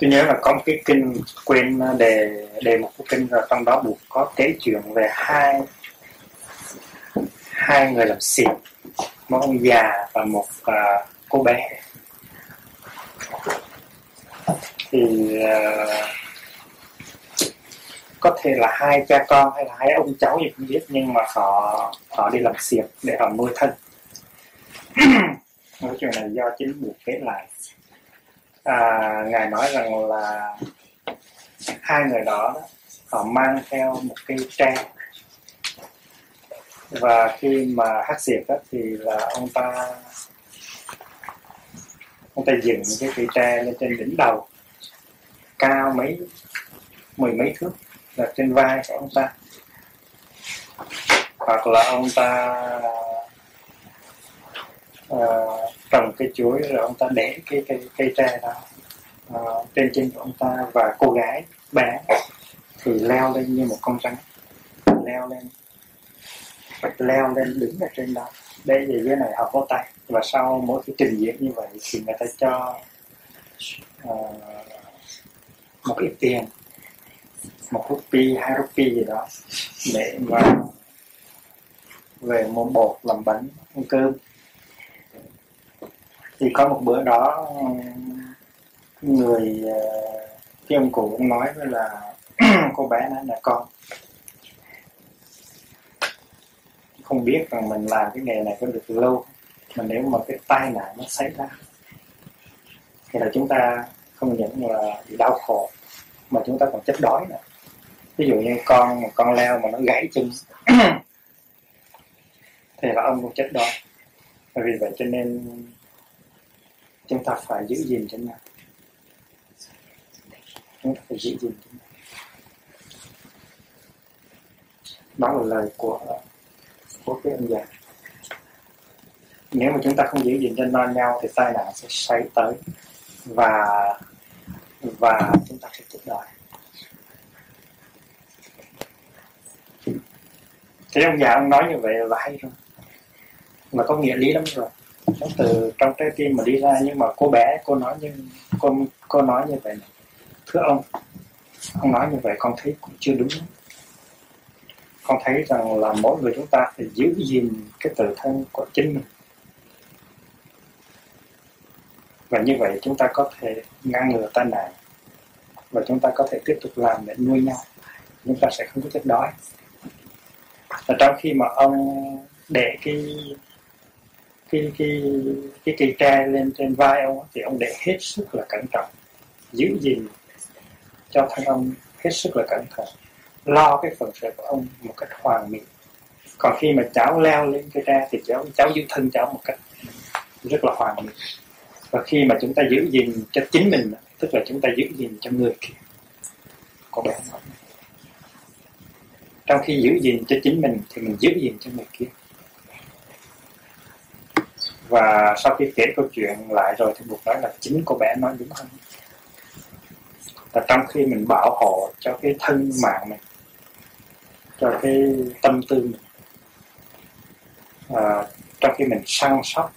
tôi nhớ là có một cái kinh quên ờ, đề đề một cái kinh rồi trong đó buộc có kể chuyện về hai hai người làm xịt một ông già và một uh, cô bé. Thì uh, có thể là hai cha con hay là hai ông cháu gì không biết nhưng mà họ họ đi làm xiệp để họ nuôi thân. Nói chuyện này do chính buộc kể lại à, ngài nói rằng là hai người đó, đó họ mang theo một cây tre và khi mà hát diệt đó, thì là ông ta ông ta dựng cái cây tre lên trên đỉnh đầu cao mấy mười mấy thước là trên vai của ông ta. Hoặc là ông ta uh, trồng cây chuối rồi ông ta để cái cây cây tre đó uh, trên chân của ông ta và cô gái bé thì leo lên như một con rắn leo lên leo lên đứng ở trên đó. Đây thì dưới này họ có tay và sau mỗi cái trình diễn như vậy thì người ta cho uh, một ít tiền một rupee hai rupee gì đó để mà về mua bột làm bánh ăn cơm thì có một bữa đó, người ờ, cái ông cụ cũng nói với là cô bé nói là, con, không biết rằng mình làm cái nghề này có được lâu, mà nếu mà cái tai nạn nó xảy ra, thì là chúng ta không những là bị đau khổ, mà chúng ta còn chết đói nữa. Ví dụ như con một con leo mà nó gãy chân, thì là ông cũng chết đói. Vì vậy cho nên chúng ta phải giữ gìn cho nhau. Chúng ta phải giữ gìn cho nhau. Đó là lời của của cái ông già. Nếu mà chúng ta không giữ gìn cho non nhau, thì tai nạn sẽ xảy tới và và chúng ta sẽ chết đói. Cái ông già ông nói như vậy là hay rồi. Mà có nghĩa lý lắm rồi nó từ trong trái tim mà đi ra, nhưng mà cô bé, cô nói như, cô cô nói như vậy. Này. thưa ông ông nói như vậy con thấy cũng chưa đúng. Con thấy rằng là mỗi người chúng ta phải giữ gìn cái tự thân của chính mình. Và như vậy chúng ta có thể ngăn ngừa tai nạn. Và chúng ta có thể tiếp tục làm để nuôi nhau. Chúng ta sẽ không có chết đói. Và trong khi mà ông để cái cái cái cái cây tre lên trên vai ông thì ông để hết sức là cẩn trọng, giữ gìn cho thân ông hết sức là cẩn thận, lo cái phần sự của ông một cách hoàn mỹ còn khi mà cháu leo lên cây tre thì cháu cháu giữ thân cháu một cách rất là hoàn mỹ và khi mà chúng ta giữ gìn cho chính mình, tức là chúng ta giữ gìn cho người kia có bạn. Trong khi giữ gìn cho chính mình thì mình giữ gìn cho người kia và sau khi kể câu chuyện lại rồi thì buộc nói là chính cô bé nói đúng hơn. Là trong khi mình bảo hộ cho cái thân mạng mình cho cái tâm tư mình à, trong khi mình săn sóc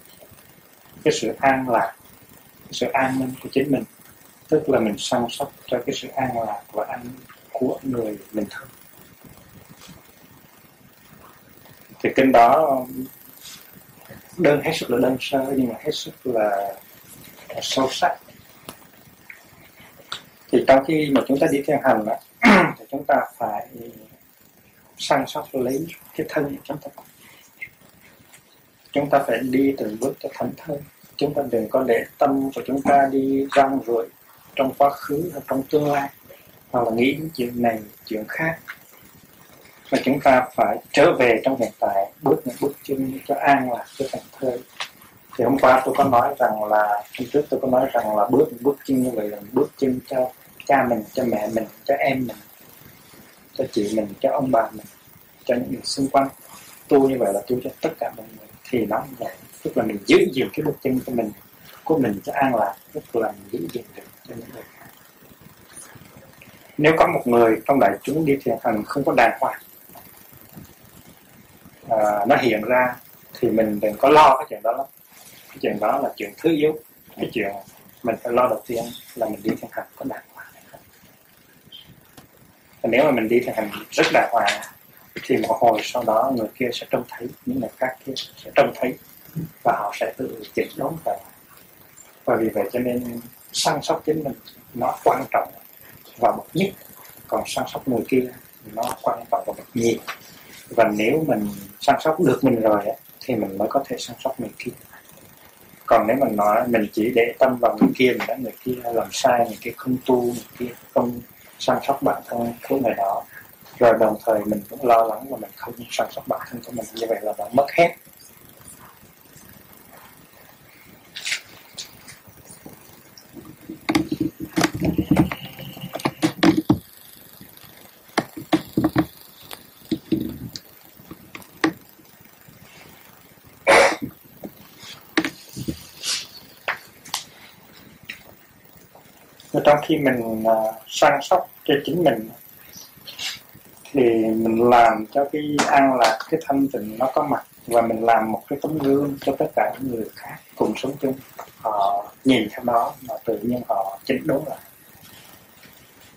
cái sự an lạc cái sự an ninh của chính mình tức là mình săn sóc cho cái sự an lạc và an của người mình thương thì kinh đó đơn hết sức là đơn sơ nhưng mà hết sức là, sâu sắc. Thì trong khi mà chúng ta đi theo hành đó, thì chúng ta phải săn sóc lấy cái thân của chúng ta. Chúng ta phải đi từng bước cho thánh thơi. Chúng ta đừng có để tâm của chúng ta đi rong ruổi trong quá khứ hoặc trong tương lai hoặc là nghĩ những chuyện này chuyện khác mà chúng ta phải trở về trong hiện tại, bước những bước chân cho an lạc, cho thành thơi. Thì hôm qua tôi có nói rằng là, hôm trước tôi có nói rằng là bước bước chân như vậy là bước chân cho cha mình, cho mẹ mình, cho em mình, cho chị mình, cho ông bà mình, cho những người xung quanh. Tu như vậy là tu cho tất cả mọi người. Thì nó như vậy. Tức là mình giữ gìn cái bước chân của mình của mình cho an lạc, tức là mình giữ gìn được cho những người khác. Nếu có một người trong đại chúng đi thiền hành không có đàng hoàng à, nó hiện ra thì mình đừng có lo cái chuyện đó lắm. Cái chuyện đó là chuyện thứ yếu. Cái chuyện mình phải lo đầu tiên là mình đi thiền hành có đàng hoàng hay không. Và nếu mà mình đi thiền hành rất đàng hoàng thì một hồi sau đó người kia sẽ trông thấy những người khác kia sẽ trông thấy và họ sẽ tự chỉnh đốn và và vì vậy cho nên săn sóc chính mình nó quan trọng và bậc nhất còn săn sóc người kia nó quan trọng và bậc nhì và nếu mình săn sóc được mình rồi thì mình mới có thể săn sóc người kia. Còn nếu mình nói mình chỉ để tâm vào người kia, mình đã người kia làm sai, người kia không tu, người kia không săn sóc bản thân của người đó, rồi đồng thời mình cũng lo lắng và mình không săn sóc bản thân của mình, như vậy là đã mất hết. Trong khi mình uh, săn sóc cho chính mình thì mình làm cho cái an lạc cái thanh tịnh nó có mặt và mình làm một cái tấm gương cho tất cả những người khác cùng sống chung. Họ nhìn theo đó mà tự nhiên họ chỉnh đốn lại.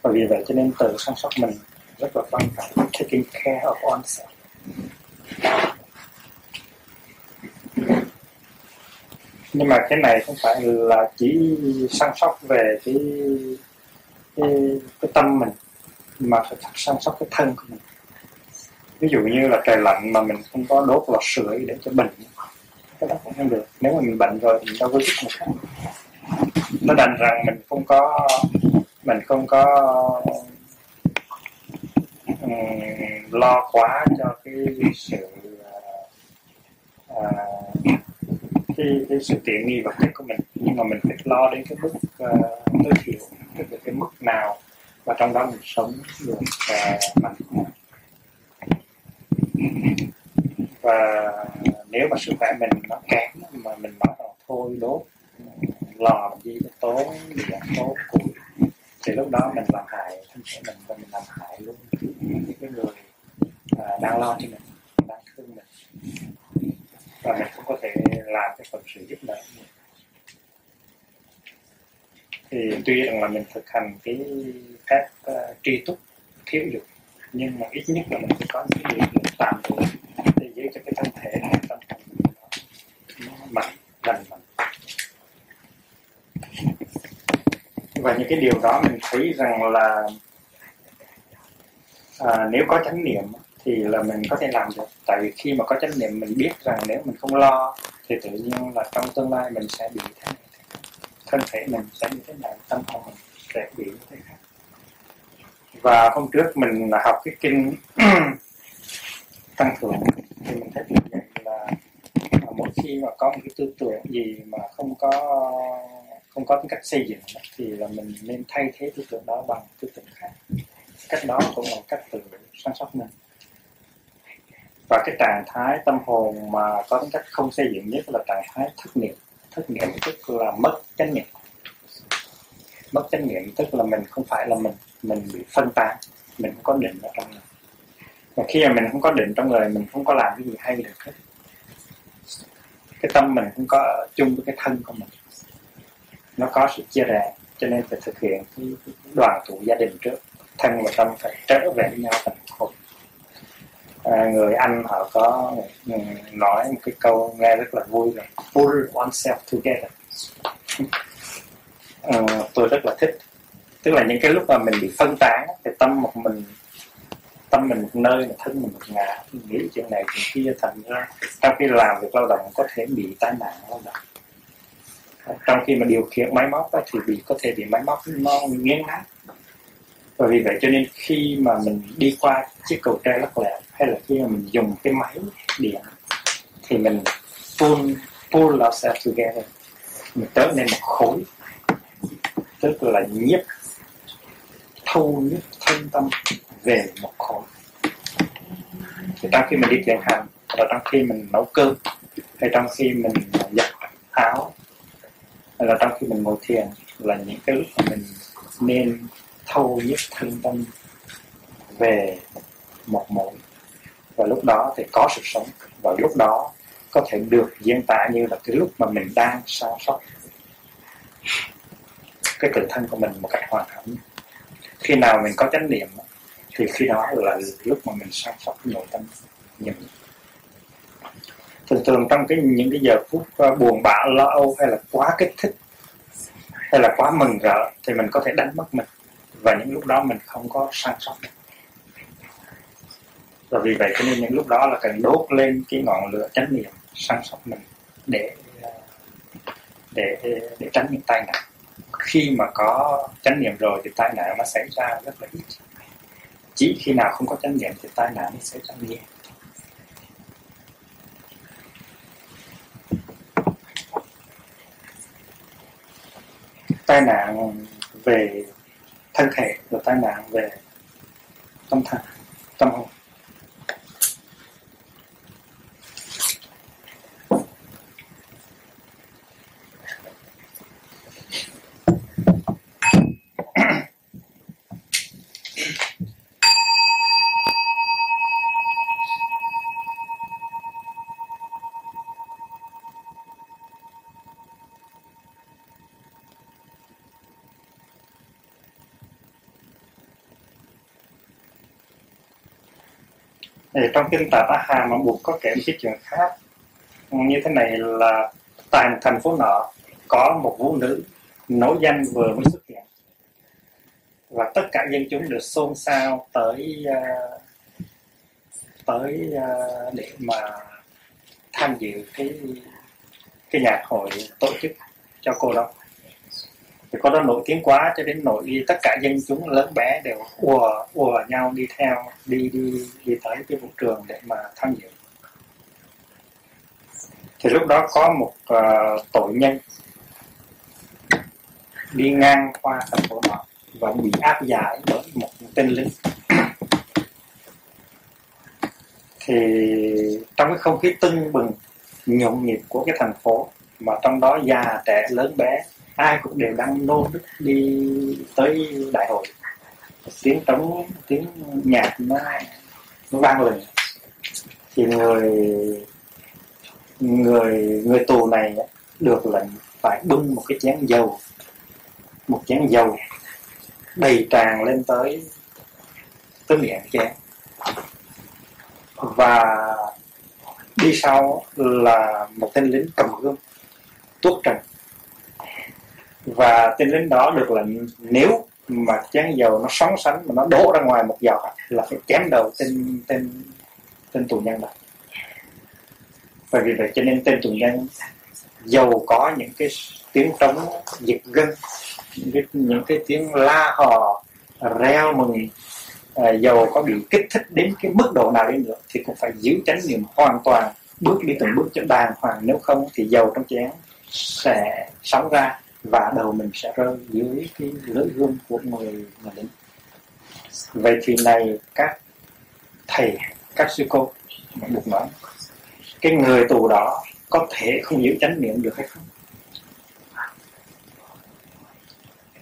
Và vì vậy cho nên tự săn sóc mình rất là quan trọng taking care of oneself. Nhưng mà cái này không phải là chỉ săn sóc về cái cái, cái tâm mình mà phải săn sóc cái thân của mình. Ví dụ như là trời lạnh mà mình không có đốt lò sưởi để cho bệnh cái đó cũng không được. Nếu mà mình bệnh rồi mình đâu có giúp một khác. Nó đành rằng mình không có mình không có um, lo quá cho cái sự uh, cái, cái sự tiện nghi vật chất của mình. Nhưng mà mình phải lo đến cái mức uh, tối thiểu tức là cái mức nào và trong đó mình sống được uh, mạnh và nếu mà sức khỏe mình nó kém mà mình nói là thôi đốt lò làm gì tốn tốn điện tốn củi thì lúc đó mình làm hại thân thể mình và mình làm hại luôn những cái người uh, đang lo cho mình và mình cũng có thể làm cái phần sự giúp đỡ thì tuy rằng là mình thực hành cái các uh, tri túc thiếu dục nhưng mà ít nhất là mình phải có những điều tạm thời để giữ cho cái thân thể cái tâm hồn nó mạnh lành mạnh. Và những cái điều đó mình thấy rằng là à, nếu có chánh niệm thì là mình có thể làm được. Tại vì khi mà có trách nhiệm, mình biết rằng nếu mình không lo, thì tự nhiên là trong tương lai mình sẽ bị thế này thân thể mình sẽ như thế này, tâm hồn mình sẽ bị như thế khác. Và hôm trước mình học cái kinh tăng thượng, thì mình thấy như vậy là mỗi khi mà có một cái tư tưởng gì mà không có không có cái cách xây dựng thì là mình nên thay thế tư tưởng đó bằng tư tưởng khác. Cách đó cũng là cách tự săn sóc mình và cái trạng thái tâm hồn mà có tính cách không xây dựng nhất là trạng thái thất niệm. Thất niệm tức là mất chánh niệm. Mất chánh niệm tức là mình không phải là mình. Mình bị phân tán. Mình không có định ở trong người và khi mà mình không có định trong người, mình không có làm cái gì hay được hết. Cái tâm mình không có ở chung với cái thân của mình. Nó có sự chia rẽ, cho nên phải thực hiện cái đoàn tụ gia đình trước. Thân và tâm phải trở về với nhau thành một à, người anh họ có ừ, nói một cái câu nghe rất là vui là pull oneself together. À, tôi rất là thích. Tức là những cái lúc mà mình bị phân tán thì tâm một mình tâm mình một nơi mà thân mình một ngã nghĩ chuyện này chuyện kia thành ra trong khi làm việc lao động có thể bị tai nạn lao động. Trong khi mà điều khiển máy móc thì bị có thể bị máy móc nó nghiêng nát và vì vậy cho nên khi mà mình đi qua chiếc cầu tre lắc lẻo hay là khi mà mình dùng cái máy điện thì mình pull pull ourselves together. Mình trở nên một khối, tức là nhiếp thu nhiếp thân tâm về một khối. Thì trong khi mình đi thiền hàng và trong khi mình nấu cơm, hay trong khi mình giặt áo, hay là trong khi mình ngồi thiền, là những cái lúc mà mình nên thâu nhiếp thân tâm về một mối. Và lúc đó thì có sự sống, và lúc đó có thể được diễn tả như là cái lúc mà mình đang sao sóc cái tự thân của mình một cách hoàn hảo khi nào mình có chánh niệm, thì khi đó là lúc mà mình sao sóc nội tâm nhìn thường thường trong cái, những cái giờ phút ờ, buồn bã, lo âu hay là quá kích thích, hay là quá mừng rỡ, thì mình có thể đánh mất mình và những lúc đó mình không có săn sóc và vì vậy cho nên những lúc đó là cần đốt lên cái ngọn lửa chánh niệm săn sóc mình để để để tránh những tai nạn. Khi mà có chánh niệm rồi thì tai nạn nó xảy ra rất là ít chỉ khi nào không có chánh niệm thì tai nạn nó xảy ra nhiều tai nạn về thân thể và tai nạn về tâm thần tâm hồn. Thì trong kinh tạp Tá Hà mà buộc có kể một cái chuyện khác. Ừ, như thế này là tại một thành phố nọ có một vũ nữ nổi danh vừa mới xuất hiện. Và tất cả dân chúng được xôn xao tới uh, tới uh, để mà tham dự cái cái nhạc hội tổ chức cho cô đó thì có đó nổi tiếng quá cho đến nổi tất cả dân chúng lớn bé đều ùa ùa nhau đi theo đi đi đi tới cái vũ trường để mà tham dự. Thì lúc đó có một ờ, uh, tội nhân đi ngang qua thành phố đó và bị áp giải bởi một tên lính. Thì trong cái không khí tưng bừng nhộn nhịp của cái thành phố mà trong đó già trẻ lớn bé ai cũng đều đang nô nức đi tới đại hội. Tiếng trống tiếng nhạc nó, nó vang lên. Thì người người người tù này được lệnh phải bưng một cái chén dầu một chén dầu đầy tràn lên tới tới miệng chén. Và đi sau là một tên lính cầm gươm tuốt trần và tên lính đó được lệnh nếu mà chén dầu nó sóng sánh mà nó đổ ra ngoài một giọt là phải chém đầu tên tên tên tù nhân đó. Và vì vậy cho nên tên tù nhân dầu có những cái tiếng trống giật gân những cái, những cái tiếng la hò reo mừng à, dầu có bị kích thích đến cái mức độ nào đến nữa thì cũng phải giữ tránh niệm hoàn toàn bước đi từng bước cho đàng hoàng. Nếu không thì dầu trong chén sẽ sóng ra và đầu mình sẽ rơi dưới cái lưỡi gươm của người người lính. Vậy thì này các thầy, các sư cô được nói, cái người tù đó có thể không giữ chánh niệm được hay không?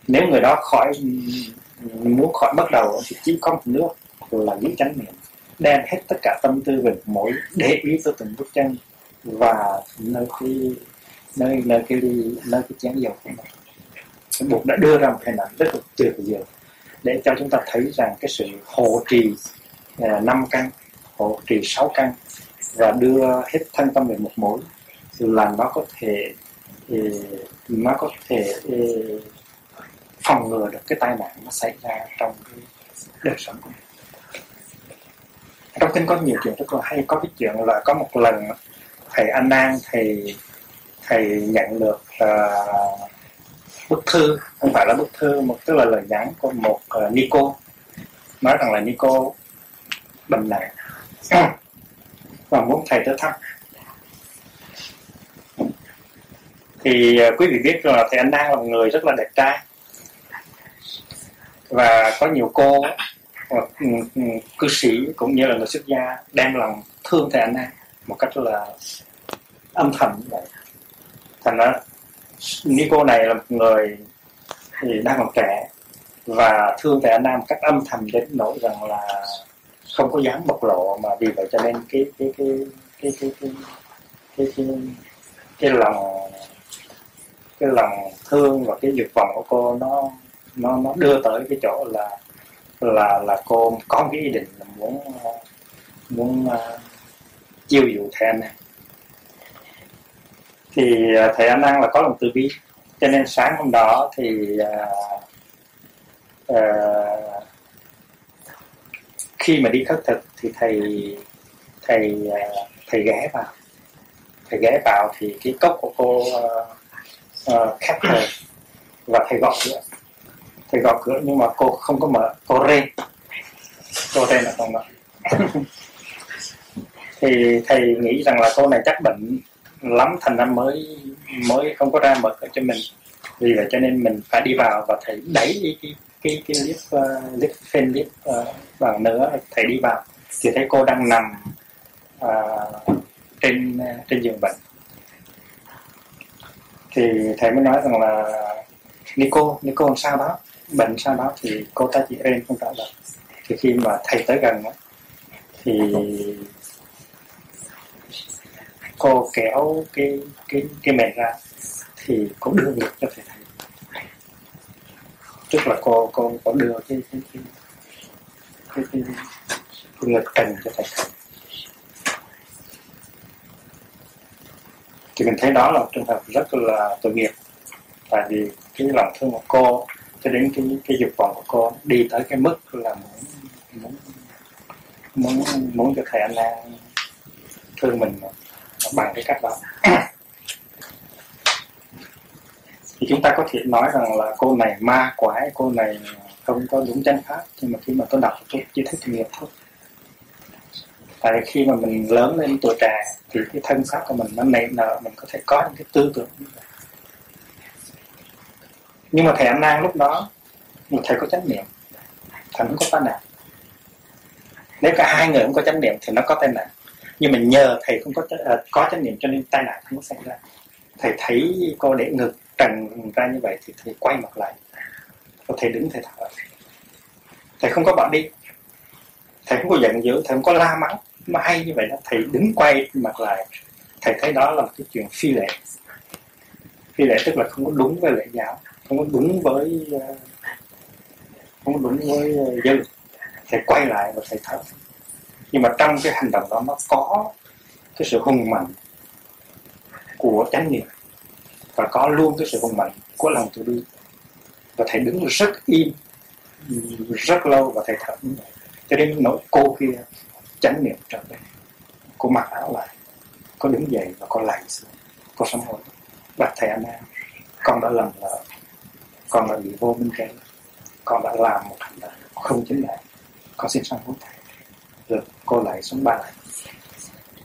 Nếu người đó khỏi, muốn khỏi bắt đầu thì chỉ có một nước là giữ chánh niệm, đem hết tất cả tâm tư về mỗi để ý tới từng bước chân và nơi cái nơi nơi cái nơi cái chén dầu của mình Bụt đã đưa ra một hình ảnh rất là tuyệt vời. Để cho chúng ta thấy rằng cái sự hộ trì à, năm căn, hộ trì sáu căn và đưa hết thân tâm về một mối là nó có thể à, nó có thể à, phòng ngừa được cái tai nạn nó xảy ra trong cái đời sống của mình. Trong kinh có nhiều chuyện rất là hay. Có cái chuyện là có một lần thầy An Nan thầy thầy nhận được uh, bức thư không phải là bức thư một tức là lời nhắn của một uh, Nico. Nói rằng là Nico bệnh nặng. Và muốn thầy tới thăm. Thì uh, quý vị biết là thầy anh đang là một người rất là đẹp trai. Và có nhiều cô hoặc cư sĩ cũng như là người xuất gia đem lòng thương thầy anh một cách là âm thầm như vậy thành ra Nico này là một người thì đang còn trẻ và thương thầy Anh Nam cách âm thầm đến nỗi rằng là không có dám bộc lộ mà vì vậy cho nên cái cái cái cái cái cái cái, cái, cái, cái lòng cái lòng thương và cái dục vọng của cô nó nó nó đưa tới cái chỗ là là là cô có cái ý định là muốn muốn uh, chiêu dụ thầy anh này thì à, thầy anh năng là có lòng từ bi. Cho nên sáng hôm đó thì uh, uh, khi mà đi khất thực thì thầy thầy uh, thầy ghé vào. Thầy ghé vào thì cái cốc của cô uh, uh, khép rồi và thầy gõ cửa. Thầy gõ cửa nhưng mà cô không có mở. Cô rên. Cô rên là không mở. Thì thầy nghĩ rằng là cô này chắc bệnh lắm thành ra mới mới không có ra mở cửa cho mình. Vì vậy cho nên mình phải đi vào và thầy đẩy đi cái cái cái clip uh, ờ, lift fan lift uh, vào nữa. Thầy đi vào. Thì thấy cô đang nằm uh, trên uh, trên giường bệnh. Thì thầy mới nói rằng là Nico Nico làm sao đó? Bệnh sao đó? Thì cô ta chỉ êm không trả lời. Thì khi mà thầy tới gần đó, thì cô kéo cái cái cái mền ra thì cô đưa ngực cho thầy thấy tức là cô cô có đưa cái cái cái cái, cái, cái ngực trần cho thầy thấy thì mình thấy đó là một trường hợp rất là tội nghiệp. Tại vì cái lòng thương của cô cho đến cái cái dục vọng của cô đi tới cái mức là muốn muốn muốn muốn cho thầy anh Lan thương mình bằng cái cách đó thì chúng ta có thể nói rằng là cô này ma quái, cô này không có đúng chân pháp, nhưng mà khi mà tôi đọc tôi chỉ thấy nghiệp thôi. Tại khi mà mình lớn lên tuổi trẻ thì cái thân xác của mình nó nảy nở, mình có thể có những cái tư tưởng như vậy. Nhưng mà thầy anh An lúc đó, một thầy có chánh niệm. Thầy không có tai nạn nếu cả hai người không có chánh niệm thì nó có tai nạn nhưng mà nhờ thầy không có uh, có chánh niệm cho nên tai nạn không có xảy ra. Thầy thấy cô để ngực trần ra như vậy thì thầy quay mặt lại. Và thầy đứng thầy thở. Thầy không có bỏ đi. Thầy không có giận dữ thầy không có la mắng. Mà hay như vậy đó thầy đứng quay mặt lại. Thầy thấy đó là một cái chuyện phi lệ. Phi lệ tức là không có đúng với lễ giáo không có đúng với ờ, không có đúng với ờ, uh, dân thầy quay lại và thầy thở nhưng mà trong cái hành động đó nó có cái sự hùng mạnh của chánh niệm và có luôn cái sự hùng mạnh của lòng từ bi. Và thầy đứng rất im, rất lâu và thầy thở cho đến nỗi cô kia chánh niệm trở về, cô mặc áo lại, cô đứng dậy và cô lạy xuống, cô sám hối. Bạch thầy anh em con đã lầm lỡ, con đã bị vô minh kém con đã làm một hành động không chính đáng. Con xin sám hối thầy rồi cô lại xuống ba lại.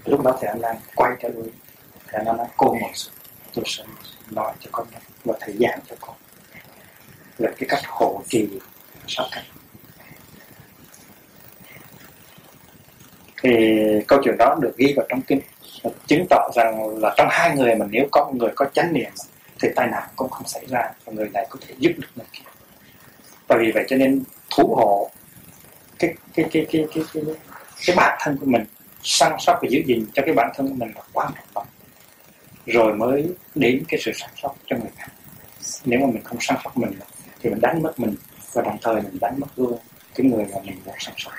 Lúc đó thì anh đang quay trở lui thì anh nói cô ngồi xuống tôi sẽ nói cho con nghe và thầy giảng cho con. Là cái cách hộ trì sáu cách thì câu chuyện đó được ghi vào trong kinh. Chứng tỏ rằng là trong hai người mà nếu có một người có chánh niệm thì tai nạn cũng không xảy ra và người này có thể giúp được người kia. Và vì vậy cho nên thủ hộ cái cái cái cái cái cái, cái, cái bản thân của mình săn sóc và giữ gìn cho cái bản thân của mình là quan trọng lắm rồi mới đến cái sự săn sóc cho người khác. Nếu mà mình không săn sóc mình thì mình đánh mất mình và đồng thời mình đánh mất luôn cái người mà mình muốn săn sóc.